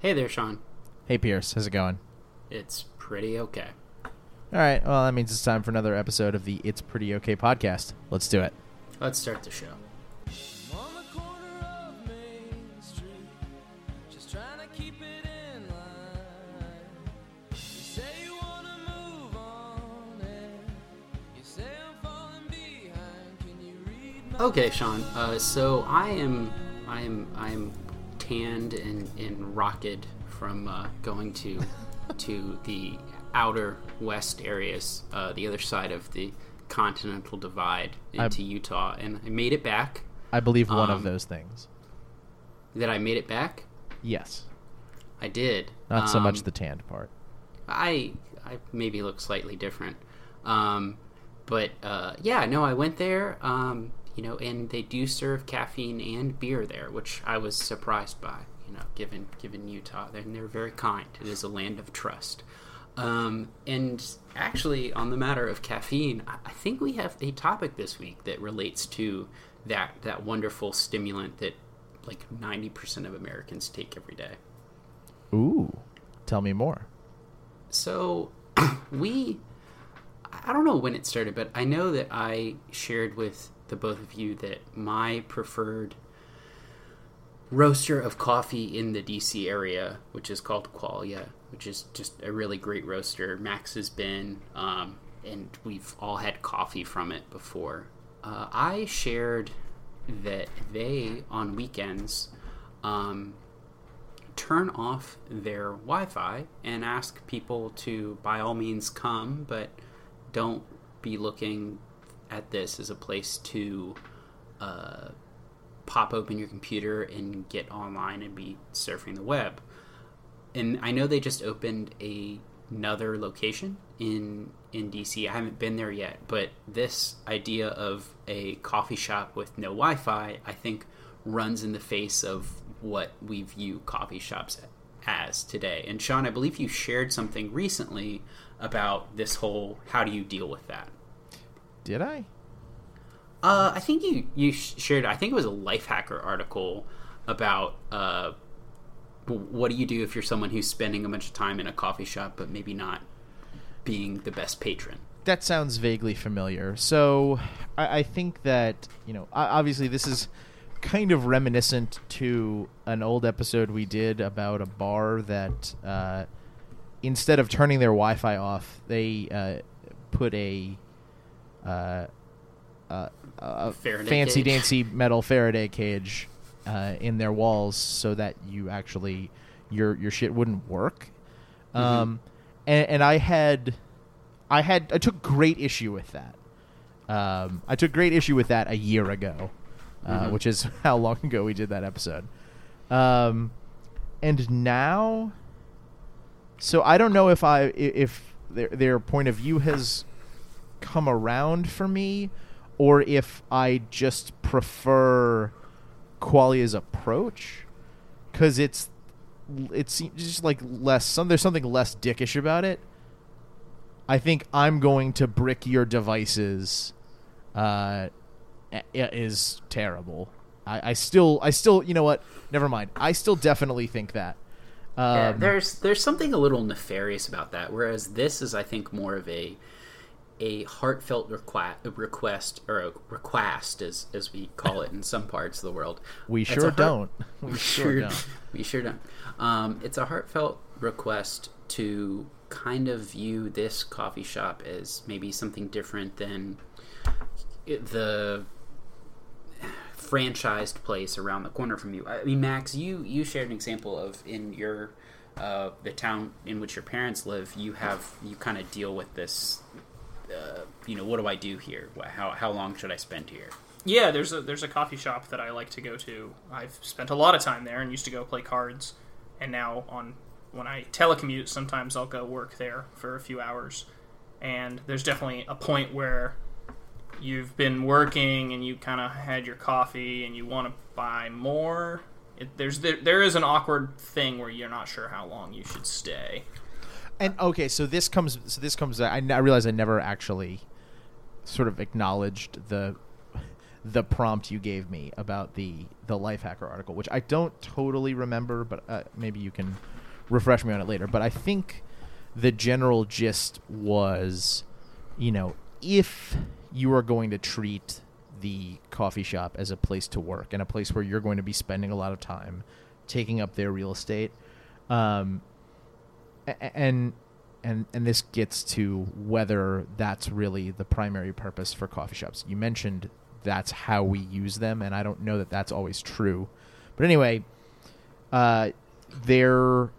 Hey there, Sean. Hey, Pierce. How's it going? It's pretty okay. All right. Well, that means it's time for another episode of the It's Pretty Okay podcast. Let's do it. Let's start the show. On the corner of Main Street, just trying to keep it in line. You say you wanna move on, and you say I'm falling behind. Can you read my Okay, Sean. Uh, so I am, I am, I am tanned and, and rocketed from uh, going to to the outer west areas, uh, the other side of the continental divide into Utah, and I made it back. I believe one Um, of those things. That I made it back. Yes. I did. Not so much Um, the tanned part. I I maybe look slightly different. Um, but uh, yeah, no, I went there. Um, you know, and they do serve caffeine and beer there, which I was surprised by. You know, given given Utah, and they're very kind. It is a land of trust. Um, and actually, on the matter of caffeine, I think we have a topic this week that relates to that that wonderful stimulant that like ninety percent of Americans take every day. Ooh. Tell me more. So we I don't know when it started, but I know that I shared with the both of you that my preferred roaster of coffee in the DC area, which is called Qualia, which is just a really great roaster. Max has been, um, and we've all had coffee from it before. Uh, I shared that they on weekends um, turn off their Wi-Fi and ask people to, by all means, come, but don't be looking at this as a place to uh, pop open your computer and get online and be surfing the web. And I know they just opened a, another location in in DC. I haven't been there yet, but this idea of a coffee shop with no Wi-Fi, I think, runs in the face of what we view coffee shops as today. And Sean, I believe you shared something recently about this whole how do you deal with that? Did I? Uh, I think you you shared. I think it was a Lifehacker article about uh, what do you do if you're someone who's spending a bunch of time in a coffee shop but maybe not being the best patron. That sounds vaguely familiar. So, I, I think that you know, obviously, this is kind of reminiscent to an old episode we did about a bar that uh, instead of turning their Wi-Fi off, they uh, put a uh, uh, a Faraday fancy cage. dancy metal Faraday cage uh, in their walls so that you actually your your shit wouldn't work. Mm-hmm. Um, and, and I had, I had, I took great issue with that. Um, I took great issue with that a year ago, uh, Mhm. which is how long ago we did that episode. Um, and now, so I don't know if i- if their their point of view has come around for me, or if I just prefer Qualia's approach, because it's it's just like less some there's something less dickish about it. I think I'm going to brick your devices. Uh, is terrible. I, I still I still you know what? Never mind. I still definitely think that. Um, Yeah, there's there's something a little nefarious about that. Whereas this is, I think, more of a a heartfelt request, request or a request, as as we call it in some parts of the world. we It's sure heart- don't. We sure don't. we sure don't. Um, it's a heartfelt request to kind of view this coffee shop as maybe something different than the franchised place around the corner from you. I mean, Max, you you shared an example of in your uh, the town in which your parents live. You have you kind of deal with this. Uh, you know, what do I do here? How how long should I spend here? Yeah, there's a there's a coffee shop that I like to go to. I've spent a lot of time there and used to go play cards, and now on when I telecommute, sometimes I'll go work there for a few hours. And there's definitely a point where you've been working and you kind of had your coffee and you want to buy more. It, there's there, there is an awkward thing where you're not sure how long you should stay. And okay, so this comes. So this comes. I, I realize I never actually sort of acknowledged the the prompt you gave me about the the Lifehacker article, which I don't totally remember, but uh, maybe you can refresh me on it later. But I think the general gist was, you know, if you are going to treat the coffee shop as a place to work and a place where you're going to be spending a lot of time taking up their real estate, um, and and and this gets to whether that's really the primary purpose for coffee shops. You mentioned that's how we use them, and I don't know that that's always true. But anyway, uh, their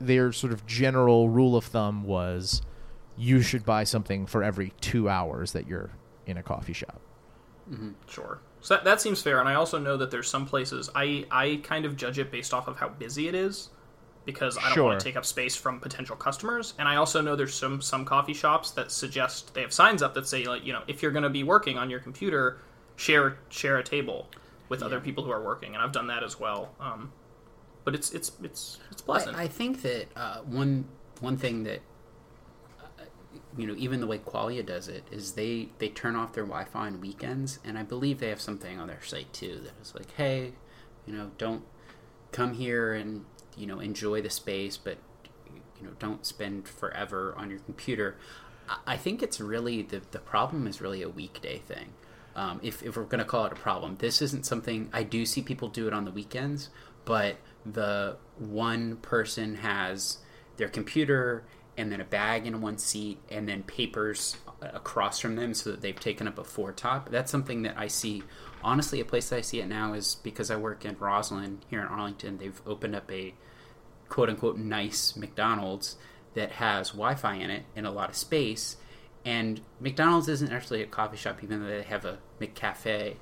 their sort of general rule of thumb was you should buy something for every two hours that you're in a coffee shop. Sure. So that, that seems fair, and I also know that there's some places I I kind of judge it based off of how busy it is, because I don't want to take up space from potential customers. And I also know there's some some coffee shops that suggest they have signs up that say like you know if you're going to be working on your computer, share share a table with other people who are working, and I've done that as well. Um, but it's it's it's it's pleasant. I, I think that uh, one one thing that uh, you know, even the way Qualia does it is they they turn off their Wi-Fi on weekends, and I believe they have something on their site too that is like, hey, you know, don't come here and you know enjoy the space, but you know, don't spend forever on your computer. I- think it's really the the problem is really a weekday thing. Um, if, if we're going to call it a problem, this isn't something I do see people do it on the weekends, but the one person has their computer and then a bag in one seat and then papers across from them so that they've taken up a four top. That's something that I see. Honestly, a place that I see it now is because I work in Rosslyn here in Arlington. They've opened up a quote unquote nice McDonald's that has Wi Fi in it and a lot of space. And McDonald's isn't actually a coffee shop, even though they have a McCafe.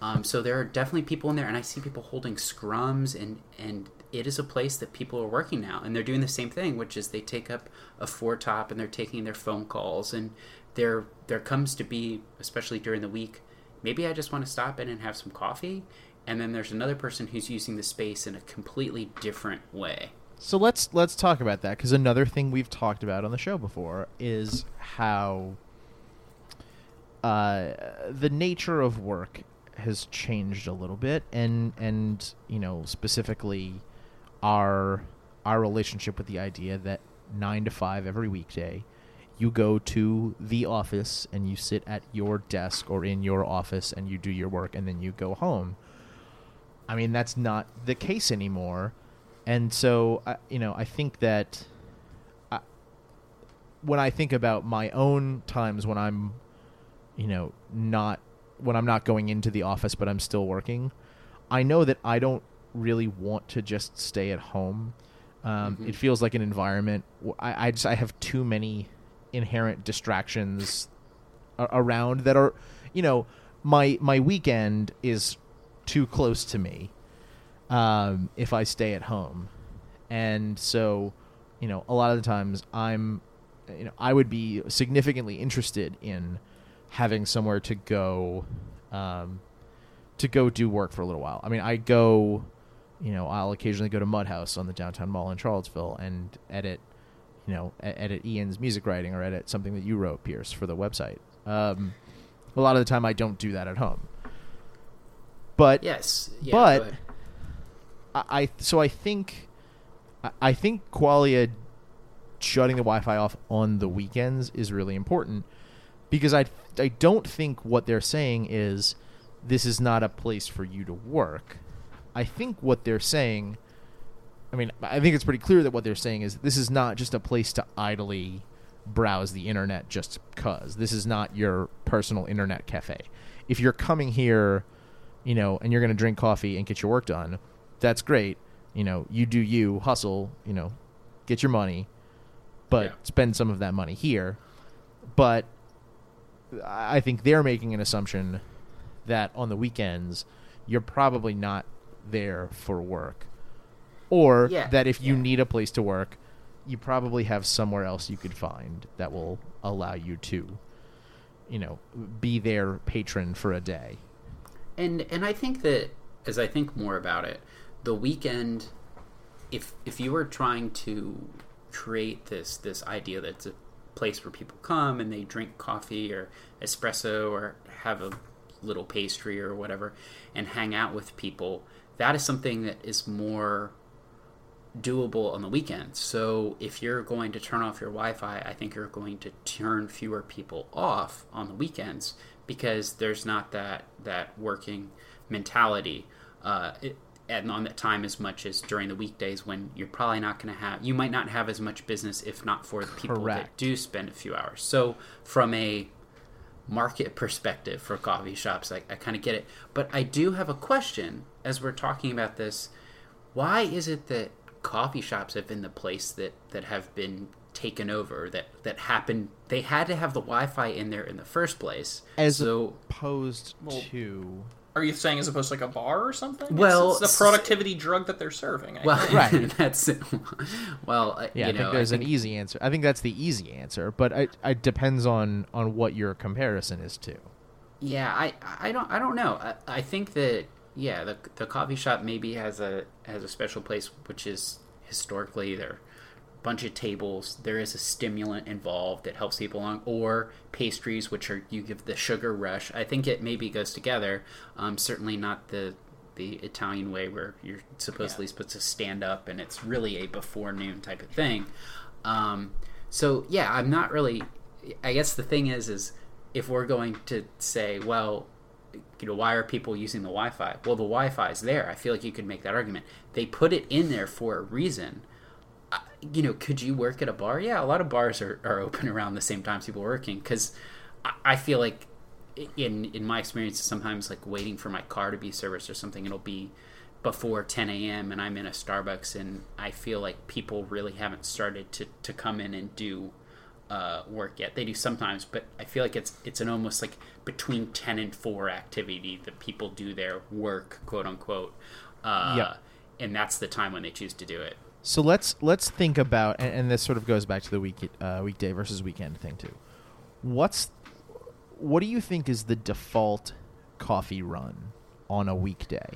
Um, so there are definitely people in there, and I see people holding scrums, and, and it is a place that people are working now. And they're doing the same thing, which is they take up a four top and they're taking their phone calls. And there, there comes to be, especially during the week, maybe I just want to stop in and have some coffee. And then there's another person who's using the space in a completely different way. So let's let's talk about that because another thing we've talked about on the show before is how uh, the nature of work has changed a little bit, and and you know specifically our our relationship with the idea that nine to five every weekday, you go to the office and you sit at your desk or in your office and you do your work and then you go home. I mean, that's not the case anymore. And so, I you know, I think that I, when I think about my own times when I'm, you know, not when I'm not going into the office but I'm still working, I know that I don't really want to just stay at home. Um, It feels like an environment. I, I just I have too many inherent distractions a- around that are, you know, my my weekend is too close to me um, if I stay at home, and so you know a lot of the times I'm, you know, I would be significantly interested in having somewhere to go, um, to go do work for a little while. I mean, I go, you know, I'll occasionally go to Mudhouse on the downtown mall in Charlottesville and edit, you know, edit Ian's music writing or edit something that you wrote, Pierce, for the website. Um, a lot of the time, I don't do that at home. But Yes. Yeah, But-. I, so I think I, I think Qualia shutting the Wi-Fi off on the weekends is really important because I I don't think what they're saying is this is not a place for you to work. I think what they're saying I mean, I think it's pretty clear that what they're saying is this is not just a place to idly browse the internet just cuz. This is not your personal internet cafe. If you're coming here, you know, and you're going to drink coffee and get your work done, that's great. You know, you do you, hustle, you know, get your money, but Yeah. spend some of that money here. But I I think they're making an assumption that on the weekends you're probably not there for work. Or Yeah, that if you yeah. need a place to work, you probably have somewhere else you could find that will allow you to, you know, be their patron for a day. and and I think that as I think more about it, the weekend, if if you were trying to create this this idea that it's a place where people come and they drink coffee or espresso or have a little pastry or whatever and hang out with people that is something that is more doable on the weekends. So if you're going to turn off your Wi-Fi, I think you're going to turn fewer people off on the weekends because there's not that that working mentality uh, it, and on that time as much as during the weekdays when you're probably not going to have you might not have as much business if not for the people that do spend a few hours. So from a market perspective for coffee shops, I, I kind of get it. But I do have a question as we're talking about this. Why is it that coffee shops have been the place that, that have been taken over, that, that happened? They had to have the Wi Fi in there in the first place. As so, opposed Well, to Are you saying as opposed to like a bar or something? Well, it's, the productivity drug that they're serving. I well, think. Right. that's well, uh, yeah, you I know, think there's I an easy answer. I think that's the easy answer, but it, it depends on on what your comparison is to. Yeah, I, I don't I don't know. I, I think that yeah, the the coffee shop maybe has a has a special place, which is historically there a bunch of tables. There is a stimulant involved that helps people along, or pastries, which are you give the sugar rush. I think it maybe goes together. Um, certainly not the the Italian way where you're supposedly supposed to stand up and it's really a before noon type of thing. Um, so yeah, I'm not really. I guess the thing is, is if we're going to say, well, you know, why are people using the Wi-Fi? Well, the Wi-Fi is there. I feel like you could make that argument. They put it in there for a reason. You know, could you work at a bar? Yeah, a lot of bars are, are open around the same times people are working because I, I feel like in in my experience, sometimes like waiting for my car to be serviced or something, it'll be before 10 a.m. and I'm in a Starbucks and I feel like people really haven't started to, to come in and do uh, work yet. They do sometimes, but I feel like it's it's an almost like between 10 and 4 activity that people do their work, quote unquote. Uh, Yeah. And that's the time when they choose to do it. So let's let's think about, and, and this sort of goes back to the week uh, weekday versus weekend thing too. What's what do you think is the default coffee run on a weekday?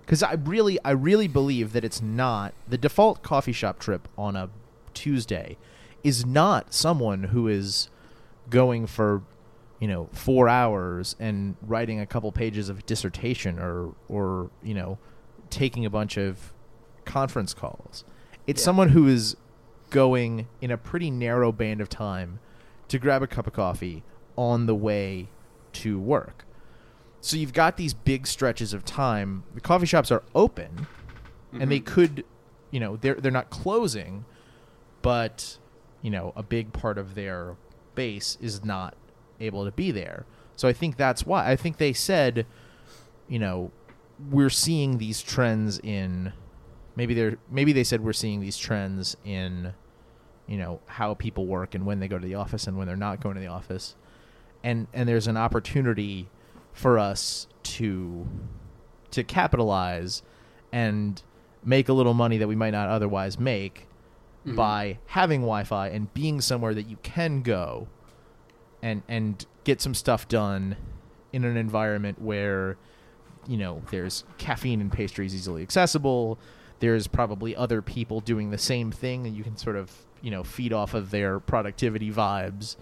Because I really I really believe that it's not the default coffee shop trip on a Tuesday is not someone who is going for you know four hours and writing a couple pages of dissertation or or you know taking a bunch of conference calls. It's Yeah. someone who is going in a pretty narrow band of time to grab a cup of coffee on the way to work. So you've got these big stretches of time. The coffee shops are open and they mm-hmm. could you know they're they're not closing but you know a big part of their base is not able to be there. So i think that's why i think they said you know we're seeing these trends in maybe they're maybe they said we're seeing these trends in you know how people work and when they go to the office and when they're not going to the office and and there's an opportunity for us to to capitalize and make a little money that we might not otherwise make Mhm. by having Wi-Fi and being somewhere that you can go and and get some stuff done in an environment where you know there's caffeine and pastries easily accessible there's probably other people doing the same thing and you can sort of you know feed off of their productivity vibes.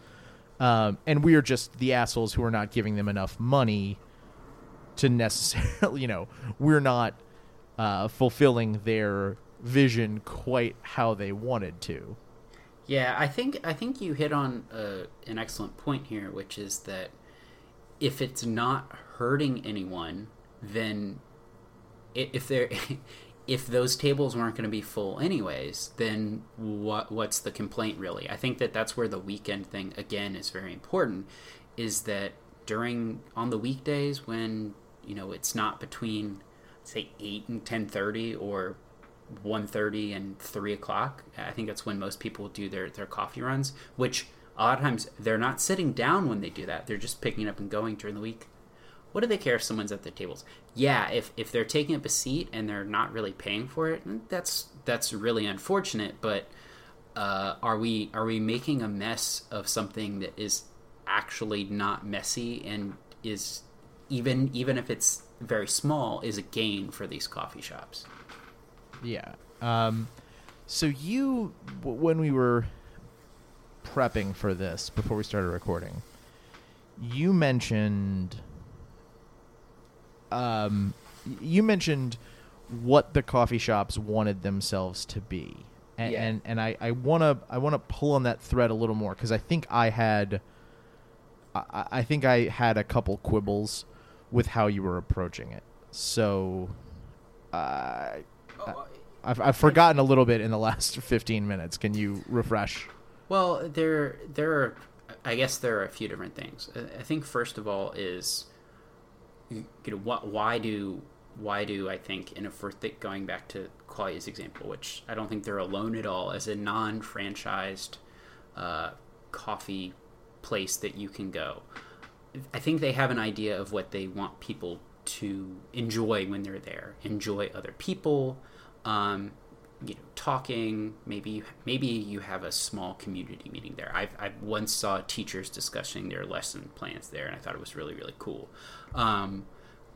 Um, and we're just the assholes who are not giving them enough money to necessarily you know we're not uh, fulfilling their vision quite how they wanted to. Yeah, I think I think you hit on uh, an excellent point here, which is that if it's not hurting anyone, then if they're if those tables weren't going to be full anyways, then what what's the complaint really? I think that that's where the weekend thing again is very important. Is that during on the weekdays when you know it's not between say eight and ten thirty or 1.30 and 3 o'clock i think that's when most people do their, their coffee runs which a lot of times they're not sitting down when they do that they're just picking up and going during the week what do they care if someone's at their tables yeah if, if they're taking up a seat and they're not really paying for it that's that's really unfortunate but uh, are we are we making a mess of something that is actually not messy and is even even if it's very small is a gain for these coffee shops Yeah. Um, so you, when we were prepping for this before we started recording, you mentioned um, you mentioned what the coffee shops wanted themselves to be, and Yeah. and, and I, I wanna I wanna pull on that thread a little more because I think I had, I, I think I had a couple quibbles with how you were approaching it. So, uh, I've, I've forgotten a little bit in the last fifteen minutes. Can you refresh? Well, there, there are. I guess there are a few different things. I- I think first of all is, you know, what? Why do, why do I think, and if we're th- going back to Qualia's example, which I don't think they're alone at all, as a non-franchised uh, coffee place that you can go. I think they have an idea of what they want people to enjoy when they're there. Enjoy other people, um, you know, talking. Maybe you, maybe you have a small community meeting there. I've, I once saw teachers discussing their lesson plans there, and I thought it was really really cool. Um,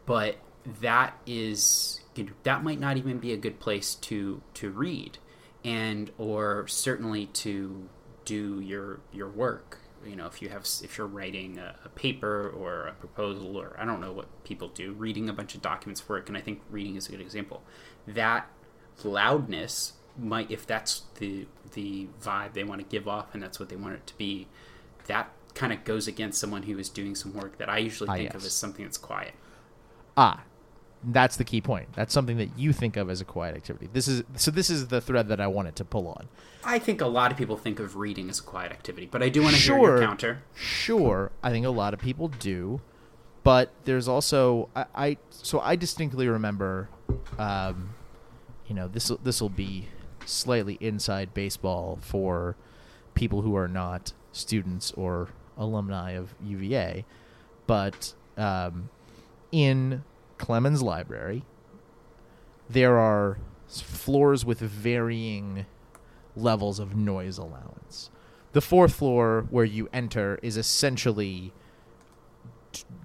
but that is you know, that might not even be a good place to to read, and or certainly to do your your work you know if you have if you're writing a, a paper or a proposal or i don't know what people do reading a bunch of documents for work and i think reading is a good example that loudness might if that's the the vibe they want to give off and that's what they want it to be that kind of goes against someone who is doing some work that i usually Ah, think of as something that's quiet Ah, that's the key point. That's something that you think of as a quiet activity. This is so. This is the thread that I wanted to pull on. i think a lot of people think of reading as a quiet activity but i do want to hear your counter Sure, I think a lot of people do, but there's also I, I so I distinctly remember, um, you know this this will be slightly inside baseball for people who are not students or alumni of UVA, but um, in Clemons Library, there are floors with varying levels of noise allowance. The fourth floor where you enter is essentially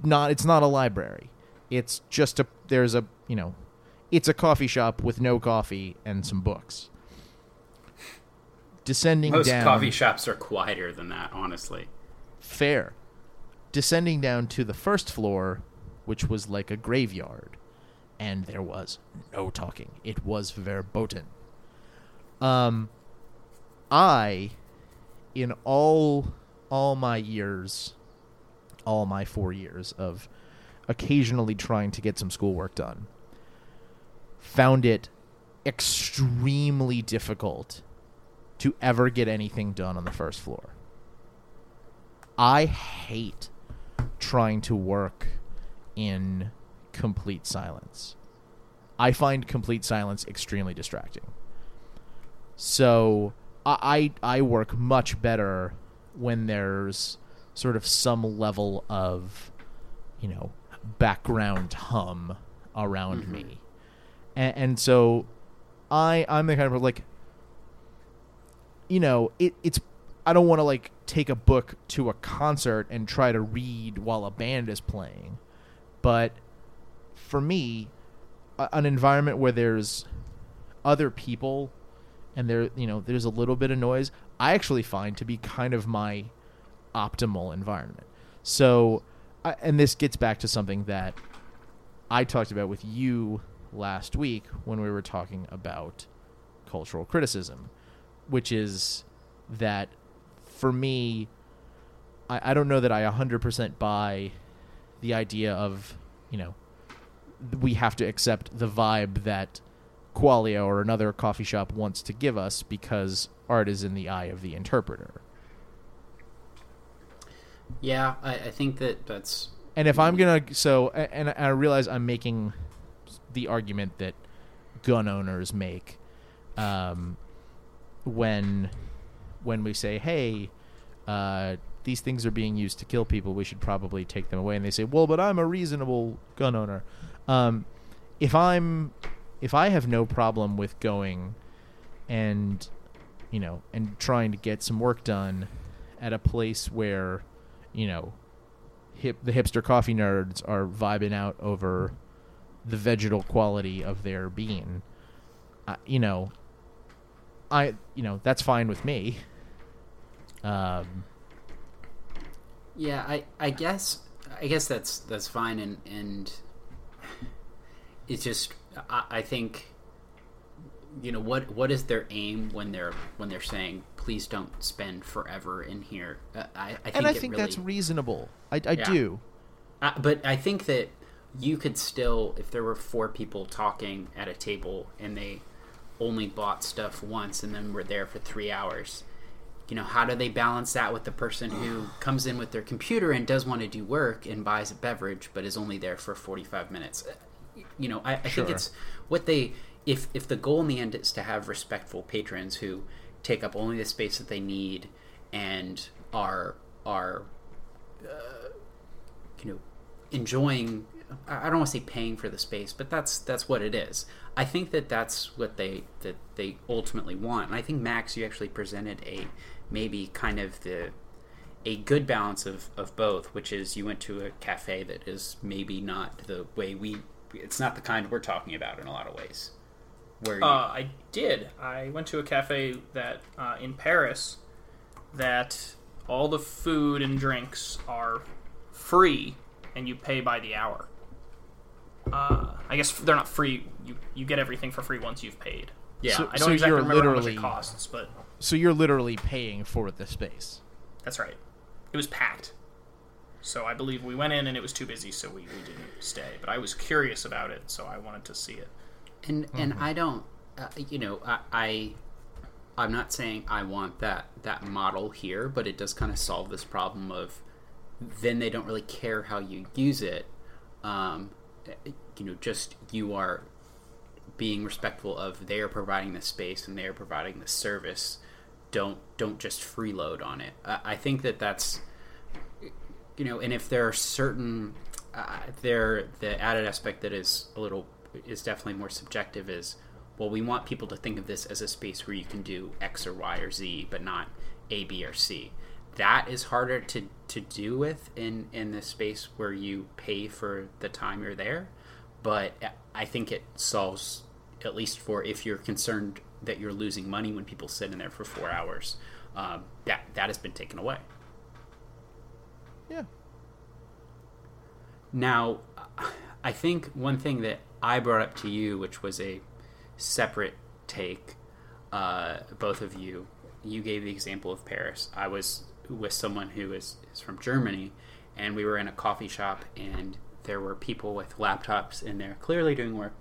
not it's not a library. It's just a there's a, you know, it's a coffee shop with no coffee and some books. Descending most down coffee shops are quieter than that honestly fair. Descending down to the first floor, which was like a graveyard, and there was no talking. It was verboten. Um, I, in all all my years, all my four years of occasionally trying to get some schoolwork done, found it extremely difficult to ever get anything done on the first floor. I hate trying to work in complete silence. I find complete silence extremely distracting. So I I, I work much better when there's sort of some level of you know background hum around mm-hmm. me, and, and so I I'm the kind of like you know it it's I don't want to like take a book to a concert and try to read while a band is playing, but for me, a- an environment where there's other people and there you know there's a little bit of noise, I actually find to be kind of my optimal environment. So, and this gets back to something that I talked about with you last week when we were talking about cultural criticism, which is that for me, I, I don't know that I 100% buy the idea of, you know, we have to accept the vibe that Qualia or another coffee shop wants to give us because art is in the eye of the interpreter. yeah i, I think that that's And if I'm gonna so a- and I realize I'm making the argument that gun owners make um, when when we say, "Hey, uh, these things are being used to kill people. We should probably take them away." And they say, "Well, but I'm a reasonable gun owner." Um, if I'm if I have no problem with going and you know and trying to get some work done at a place where you know hip the hipster coffee nerds are vibing out over the vegetal quality of their bean. Uh, you know, I you know that's fine with me. Um, Yeah, I, I guess I guess that's that's fine and and it's just I, I think you know what what is their aim when they're when they're saying please don't spend forever in here uh, I, I think and I think really, that's reasonable. I, I Yeah. do. Uh, but I think that you could still, if there were four people talking at a table and they only bought stuff once and then were there for three hours, you know, how do they balance that with the person who comes in with their computer and does want to do work and buys a beverage but is only there for 45 minutes? Uh, You know, I, I Sure. think it's what they, if, if the goal in the end is to have respectful patrons who take up only the space that they need and are, are you know enjoying I don't want to say paying for the space, but that's that's what it is. I think that that's what they that they ultimately want. And I think Max, you actually presented a maybe kind of the a good balance of, of both, which is you went to a cafe that is maybe not the way we it's not the kind we're talking about in a lot of ways. Where Uh, I did. I went to a cafe that uh, in Paris that all the food and drinks are free, and you pay by the hour. Uh, I guess they're not free. You you get everything for free once you've paid. yeah, So- I don't exactly you're remember how much literally- it costs, but So you're literally paying for the space. that's right. It was packed. So I believe we went in and it was too busy, so we, we didn't stay. But I was curious about it, so I wanted to see it. and and I don't, uh, you know, I, I I'm not saying I want that that model here, but it does kind of solve this problem of then they don't really care how you use it. Um, you know, just you are being respectful of they are providing the space and they are providing the service. Don't don't just freeload on it. I, I think that that's you know, and if there are certain, uh, there the added aspect that is a little is definitely more subjective is, well, we want people to think of this as a space where you can do X or Y or Z, but not A, B, or C. That is harder to to do with in in the space where you pay for the time you're there, but I think it solves at least for if you're concerned that you're losing money when people sit in there for four hours. Um, that that has been taken away. Yeah. Now, I think one thing that I brought up to you, which was a separate take, uh, both of you, you gave the example of Paris. I was with someone who is, is from Germany, and we were in a coffee shop, and there were people with laptops in there clearly doing work.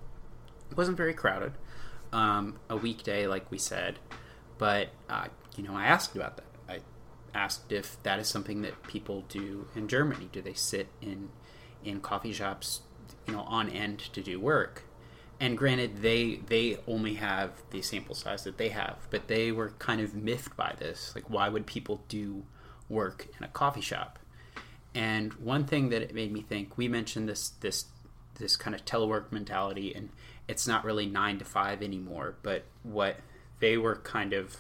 It wasn't very crowded. Um, a weekday, like we said, but uh, you know, I asked about that. I asked if that is something that people do in Germany. Do they sit in in coffee shops, you know, on end to do work? And granted, they they only have the sample size that they have, but they were kind of miffed by this. Like, why would people do work in a coffee shop? And one thing that it made me think, we mentioned this this this kind of telework mentality, and it's not really nine to five anymore. But what they were kind of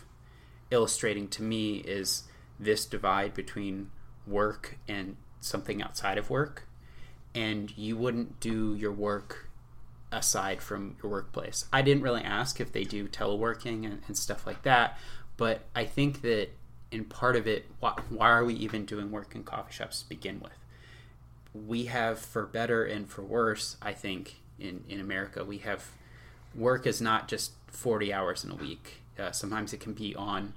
illustrating to me is this divide between work and something outside of work. And you wouldn't do your work aside from your workplace. I didn't really ask if they do teleworking and, and stuff like that, but I think that in part of it, why, why are we even doing work in coffee shops to begin with? We have, for better and for worse, I think, in, in America, we have work is not just 40 hours in a week. Uh, sometimes it can be on,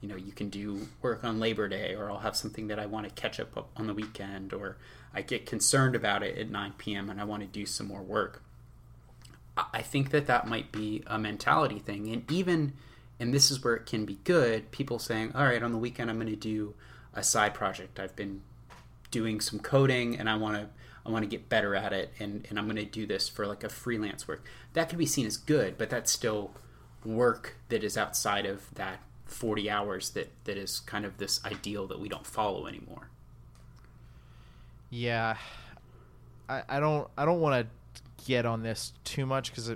you know, you can do work on Labor Day, or I'll have something that I want to catch up on the weekend, or I get concerned about it at 9 p.m. and I want to do some more work. I think that that might be a mentality thing. And even, and this is where it can be good, people saying, all right, on the weekend, I'm going to do a side project. I've been doing some coding and I want to I want to get better at it and, and I'm going to do this for like a freelance work. That could be seen as good, but that's still work that is outside of that 40 hours that, that is kind of this ideal that we don't follow anymore. Yeah, I, I don't I don't want to get on this too much because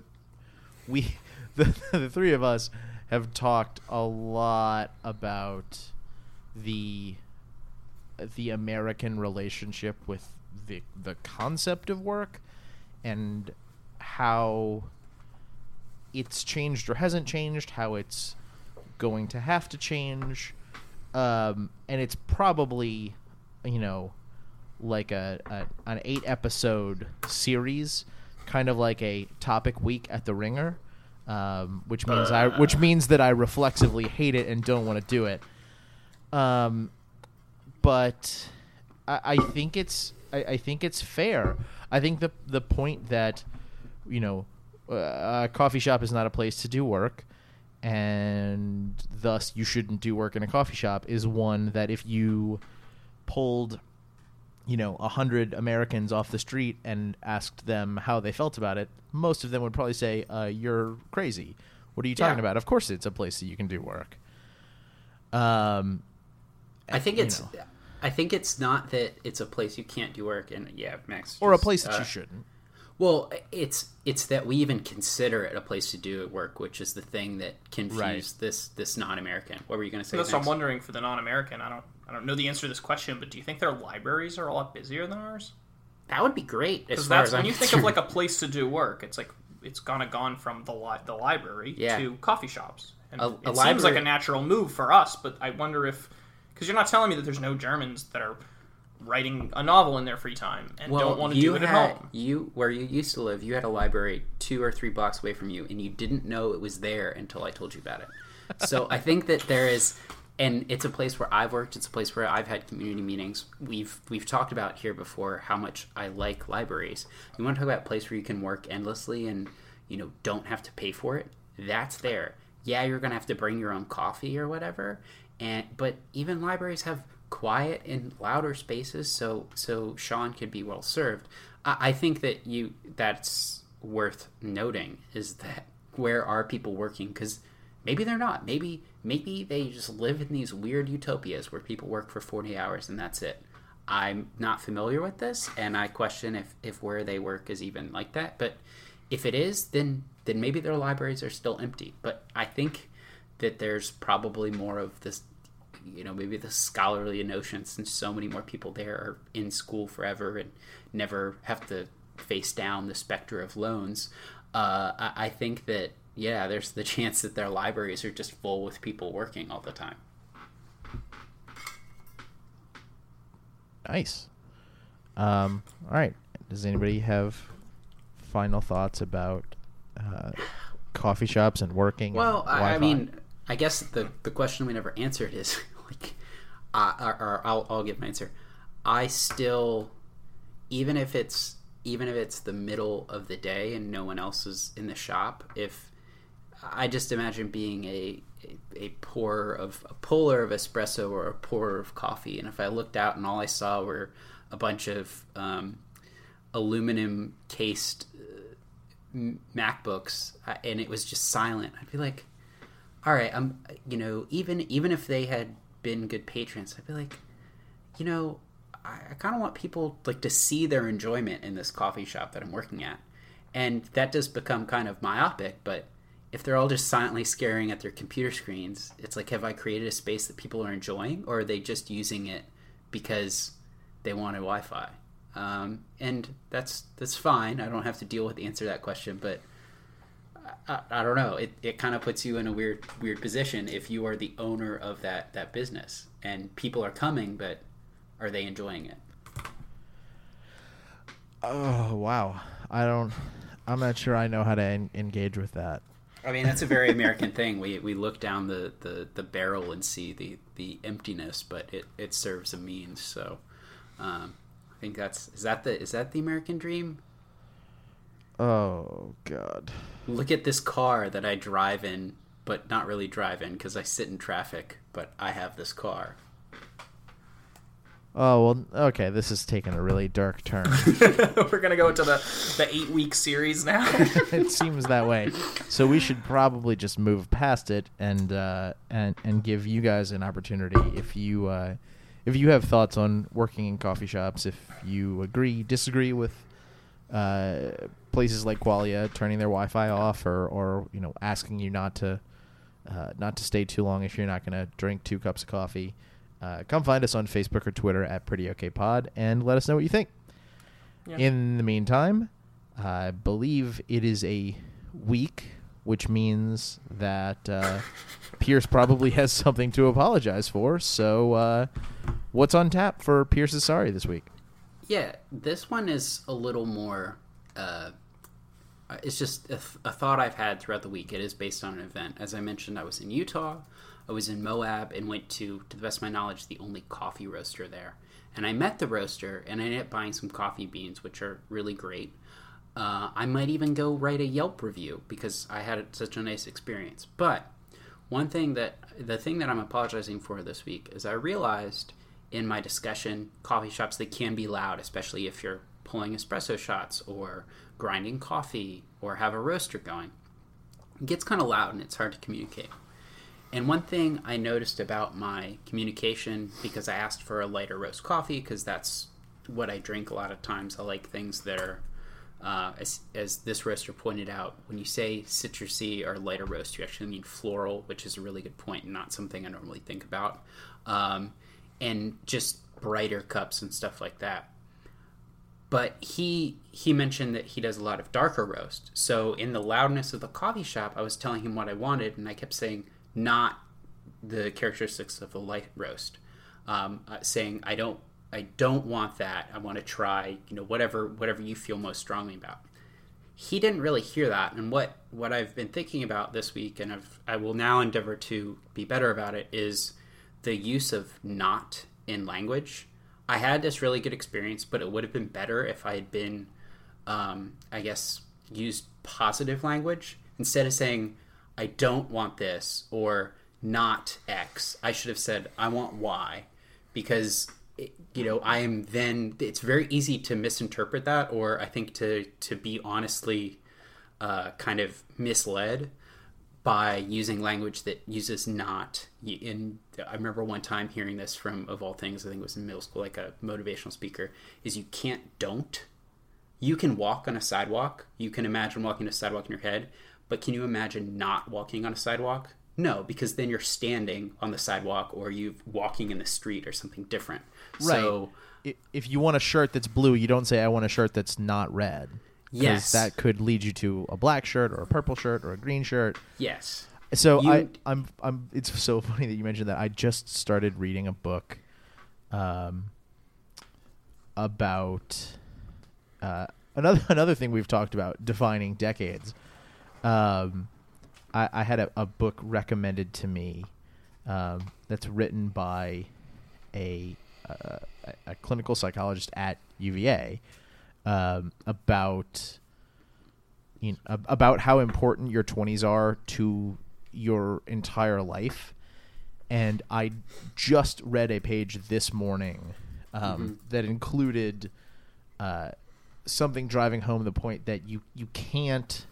we the the three of us have talked a lot about the the American relationship with the the concept of work and how it's changed or hasn't changed, how it's going to have to change, um, and it's probably you know like a, a an eight episode series kind of like a topic week at the Ringer, um, which means I which means that I reflexively hate it and don't want to do it. Um, but I, I think it's I, I think it's fair. I think the the point that you know uh, a coffee shop is not a place to do work, and thus you shouldn't do work in a coffee shop is one that if you pulled you know a hundred Americans off the street and asked them how they felt about it, most of them would probably say, uh, "You're crazy. What are you talking Yeah. about? Of course, it's a place that you can do work." Um, I think it's. know. I think it's not that it's a place you can't do work, and yeah, Max. or a place that uh, you shouldn't. Well, it's it's that we even consider it a place to do work, which is the thing that confused Right. this this non-American. What were you going to say? That's what I'm wondering for the non-American. I don't I don't know the answer to this question, but do you think their libraries are a lot busier than ours? That would be great. Because that's when I'm you think of like a place to do work, it's like it's kind of gone from the li- the library Yeah. to coffee shops. And A- it a seems like a natural move for us, but I wonder if because you're not telling me that there's no Germans that are writing a novel in their free time and well, don't want to do it at home. You where you used to live, you had a library two or three blocks away from you, and you didn't know it was there until I told you about it. So I think that there is, and it's a place where I've worked. It's a place where I've had community meetings. We've we've talked about here before how much I like libraries. You want to talk about a place where you can work endlessly and you know don't have to pay for it. That's there. Yeah, you're gonna have to bring your own coffee or whatever, and but even libraries have quiet in louder spaces, so so Sean could be well served. I, I think that you that's worth noting is that where are people working? Because maybe they're not. Maybe maybe they just live in these weird utopias where people work for forty hours and that's it. I'm not familiar with this, and I question if if where they work is even like that. But if it is, then then maybe their libraries are still empty. But I think that there's probably more of this you know maybe the scholarly notion since so many more people there are in school forever and never have to face down the specter of loans uh, I, I think that yeah there's the chance that their libraries are just full with people working all the time Nice. Um, all right. Does anybody have final thoughts about uh, coffee shops and working? well and I, I mean i guess the the question we never answered is like uh, or, or I'll, I'll give my answer. I still even if it's even if it's the middle of the day and no one else is in the shop if i just imagine being a a, pourer of a puller of espresso or a pourer of coffee. And if i looked out and all i saw were a bunch of um, aluminum cased uh, macbooks and it was just silent i'd be like all right i'm you know even even if they had been good patrons. I'd be like you know i, I kind of want people like to see their enjoyment in this coffee shop that i'm working at. And that does become kind of myopic but if they're all just silently staring at their computer screens it's like have i created a space that people are enjoying or are they just using it because they wanted wi-fi? Um, and that's that's fine. I don't have to deal with the answer to that question but I, I don't know. It, it kind of puts you in a weird weird position if you are the owner of that that business and people are coming, but are they enjoying it? oh wow, I don't. I'm not sure I know how to en- engage with that. I mean, that's a very American thing. We we look down the, the, the barrel and see the, the emptiness, but it, it serves a means. So, um, I think that's is that the is that the American dream? Oh god. Look at this car that I drive in, but not really drive in because I sit in traffic. But I have this car. Oh well. Okay, this is taking a really dark turn. We're gonna go into the the eight week series now. it seems that way. So we should probably just move past it and uh, and and give you guys an opportunity if you uh, if you have thoughts on working in coffee shops, if you agree, disagree with uh, places like Qualia turning their Wi-Fi off, or or you know asking you not to uh, not to stay too long if you're not going to drink two cups of coffee. Uh, come find us on Facebook or Twitter at Pretty Okay Pod and let us know what you think. Yeah. In the meantime, I believe it is a week, which means that uh, Pierce probably has something to apologize for. So, uh, what's on tap for Pierce's sorry this week? Yeah, this one is a little more uh, uh, it's just a, th- a thought I've had throughout the week. It is based on an event. As I mentioned, I was in Utah, I was in Moab, and went to, to the best of my knowledge, the only coffee roaster there. And I met the roaster, and I ended up buying some coffee beans, which are really great. Uh, I might even go write a Yelp review because I had such a nice experience. But one thing that the thing that I'm apologizing for this week is I realized in my discussion coffee shops they can be loud, especially if you're pulling espresso shots or grinding coffee or have a roaster going. It gets kind of loud and it's hard to communicate. And one thing I noticed about my communication because I asked for a lighter roast coffee because that's what I drink a lot of times. I like things that are uh, as, as this roaster pointed out, when you say citrusy or lighter roast, you actually mean floral, which is a really good point and not something I normally think about. Um, and just brighter cups and stuff like that. But he he mentioned that he does a lot of darker roast. So in the loudness of the coffee shop, I was telling him what I wanted, and I kept saying not the characteristics of the light roast, um, uh, saying I don't I don't want that. I want to try, you know, whatever whatever you feel most strongly about. He didn't really hear that, and what what I've been thinking about this week, and I've, I will now endeavor to be better about it, is the use of not in language. I had this really good experience, but it would have been better if I had been, um, I guess, used positive language instead of saying I don't want this or not X. I should have said I want Y, because you know i am then it's very easy to misinterpret that or i think to to be honestly uh, kind of misled by using language that uses not in i remember one time hearing this from of all things i think it was in middle school like a motivational speaker is you can't don't you can walk on a sidewalk you can imagine walking a sidewalk in your head but can you imagine not walking on a sidewalk no, because then you're standing on the sidewalk or you're walking in the street or something different. Right. So If you want a shirt that's blue, you don't say I want a shirt that's not red. Yes. that could lead you to a black shirt or a purple shirt or a green shirt. yes, So You- I, I'm, I'm. It's so funny that you mentioned that. I just started reading a book, um, about uh, another another thing we've talked about defining decades. Um, I, I had a, a book recommended to me, um, that's written by a, uh, a a clinical psychologist at UVA, um, about you know, about how important your 20s are to your entire life. And I just read a page this morning um, that included uh, something driving home the point that you, you can't,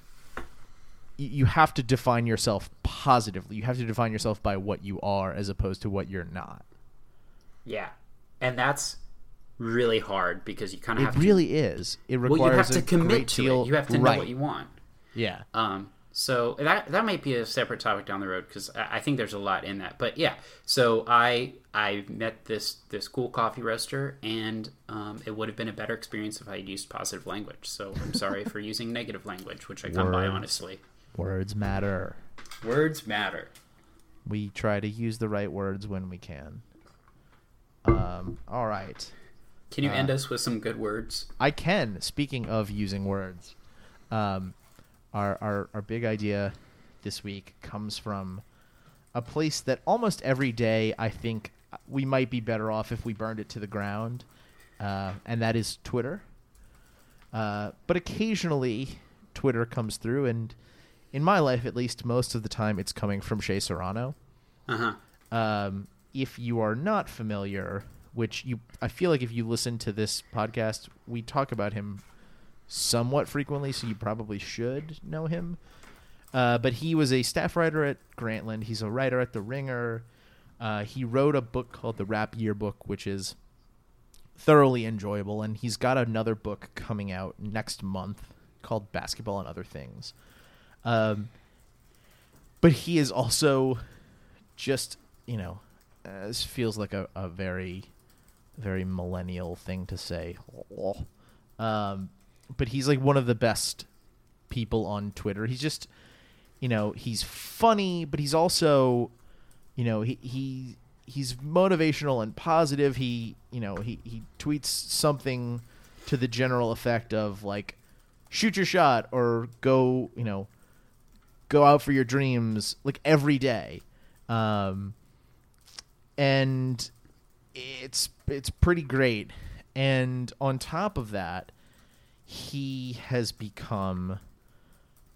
you, you have to define yourself positively. You have to define yourself by what you are as opposed to what you're not. yeah, and that's really hard because you kind of It have to really is. It requires well, you have a to commit to deal, it. You have to know what you want. Yeah. Um, so that that might be a separate topic down the road because I, I think there's a lot in that. But yeah, so I I met this this cool coffee roaster, and um, it would have been a better experience if I had used positive language. So I'm sorry for using negative language, which I come by honestly. Words matter. Words matter. We try to use the right words when we can. Um, all right. Can you Uh, end us with some good words? I can. Speaking of using words, um, our, our our big idea this week comes from a place that almost every day I think we might be better off if we burned it to the ground, uh, and that is Twitter. Uh, but occasionally, Twitter comes through, and in my life, at least, most of the time, it's coming from Shea Serrano. Uh huh. Um, if you are not familiar, which you, I feel like if you listen to this podcast, we talk about him somewhat frequently, so you probably should know him. Uh, but he was a staff writer at Grantland. He's a writer at The Ringer. Uh, he wrote a book called The Rap Yearbook, which is thoroughly enjoyable. And he's got another book coming out next month called Basketball and Other Things. Um, but he is also just, you know, uh, this feels like a, a very, very millennial thing to say. Um, but he's like one of the best people on Twitter. He's just, you know, he's funny, but he's also, you know, he he he's motivational and positive. He, you know, he he tweets something to the general effect of like, shoot your shot or go, you know, go out for your dreams like every day. Um, and it's it's pretty great. And on top of that, he has become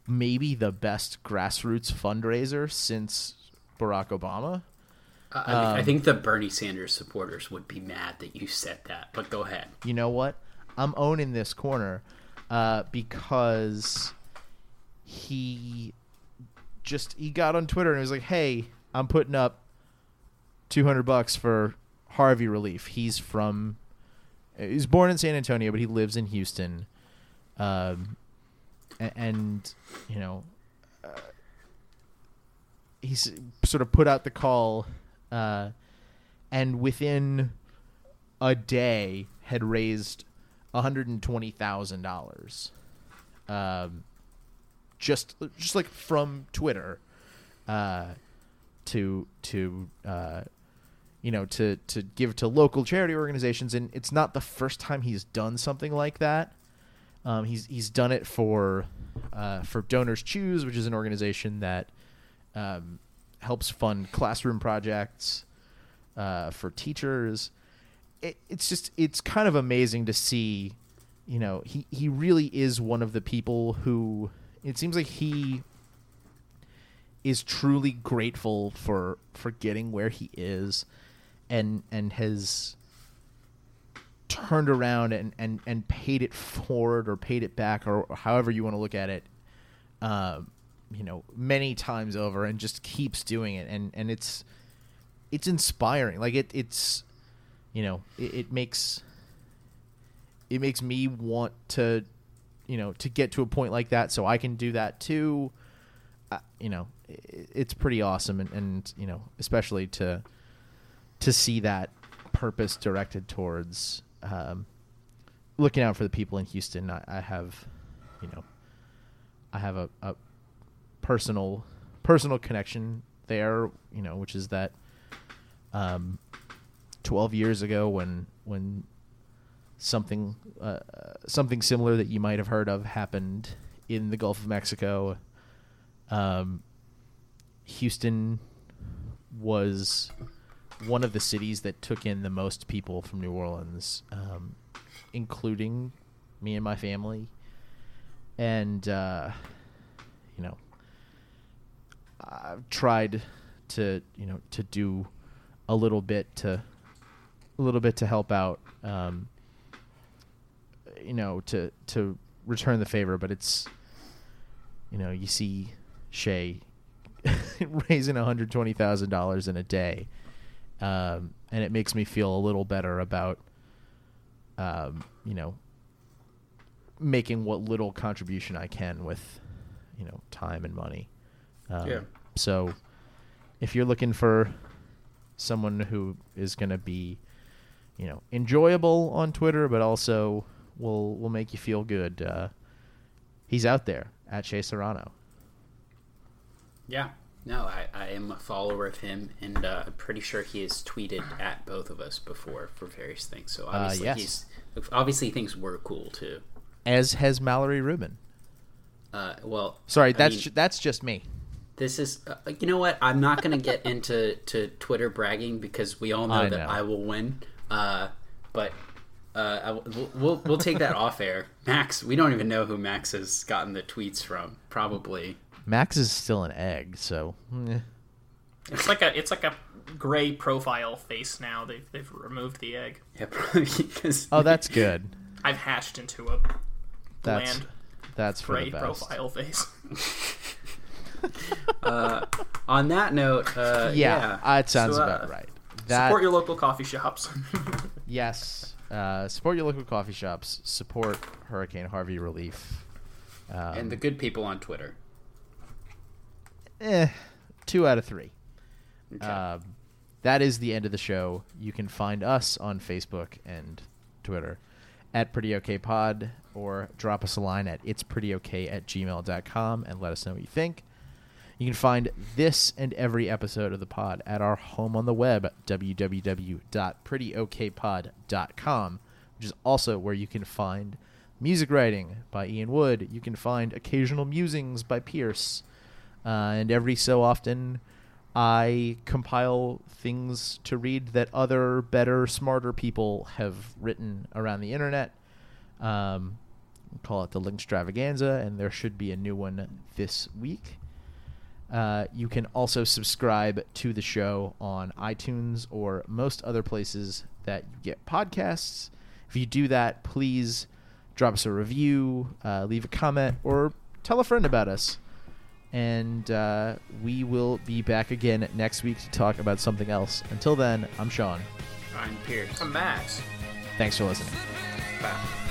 maybe the best grassroots fundraiser since Barack Obama. I, I mean, I Um, think the Bernie Sanders supporters would be mad that you said that, but go ahead. you know what? I'm owning this corner uh, because he just he got on Twitter and he was like, "Hey, I'm putting up 200 bucks for Harvey relief." He's from he's born in San Antonio, but he lives in Houston. Um, a- and, you know, uh, he's sort of put out the call, uh, and within a day had raised $120,000. Um, just just like from Twitter uh, to to uh, you know to to give to local charity organizations and it's not the first time he's done something like that. Um, he's he's done it for uh, for Donors Choose, which is an organization that um, helps fund classroom projects uh, for teachers. It, it's just it's kind of amazing to see. You know, he he really is one of the people who it seems like he is truly grateful for for getting where he is and and has turned around and, and, and paid it forward or paid it back or, however you want to look at it um, you know many times over and just keeps doing it. And and it's it's inspiring. Like it it's you know it, it makes it makes me want to you know to get to a point like that so I can do that too. Uh, you know i it's pretty awesome and, and you know especially to to see that purpose directed towards um, looking out for the people in Houston. I, I have, you know, I have a, a personal personal connection there. You know, which is that um, twelve years ago when when something uh, something similar that you might have heard of happened in the Gulf of Mexico. Um, Houston was one of the cities that took in the most people from New Orleans, um, including me and my family. And, uh, you know, I've tried to, you know, to do a little bit to, a little bit to help out, um, you know, to, to return the favor, but it's, you know, you see Shea raising $120,000 in a day um, and it makes me feel a little better about, um, you know, making what little contribution I can with, you know, time and money. Um, Yeah. So, if you're looking for someone who is going to be, you know, enjoyable on Twitter, but also will will make you feel good, uh, he's out there at Shea Serrano. Yeah. No, I, I am a follower of him, and uh, I'm pretty sure he has tweeted at both of us before for various things. So obviously, yes. he's obviously thinks we're cool too. As has Mallory Rubin. Uh, well, Sorry, I that's mean, ju- that's just me. this is. Uh, you know what? I'm not going to get into to Twitter bragging because we all know I that know. I will win. Uh, but uh, we'll we'll take that off air. Max, we don't even know who Max has gotten the tweets from. Probably. Max is still an egg, so eh. It's like a it's like a gray profile face now. They've they've removed the egg. Yeah, because. oh, that's good. I've hatched into a That's bland that's for gray the profile face. On that note, uh, Yeah, yeah, uh, it sounds So, uh, about right. That Support your local coffee shops. yes, uh, support your local coffee shops. Support Hurricane Harvey relief. Um, and the good people on Twitter. Eh, two out of three. Okay. Um, that is the end of the show. You can find us on Facebook and Twitter at Pretty Okay Pod or drop us a line at it's pretty okay at gmail.com and let us know what you think. You can find this and every episode of the pod at our home on the web, www.prettyokpod.com, which is also where you can find music writing by Ian Wood. You can find occasional musings by Pierce. Uh, and every so often, I compile things to read that other, better, smarter people have written around the internet. Um, call it the Linkstravaganza, and there should be a new one this week. Uh, you can also subscribe to the show on iTunes or most other places that you get podcasts. If you do that, please drop us a review, uh, leave a comment, or tell a friend about us. And uh, we will be back again next week to talk about something else. Until then, I'm Sean. I'm Pierce. I'm Max. Thanks for listening. Bye.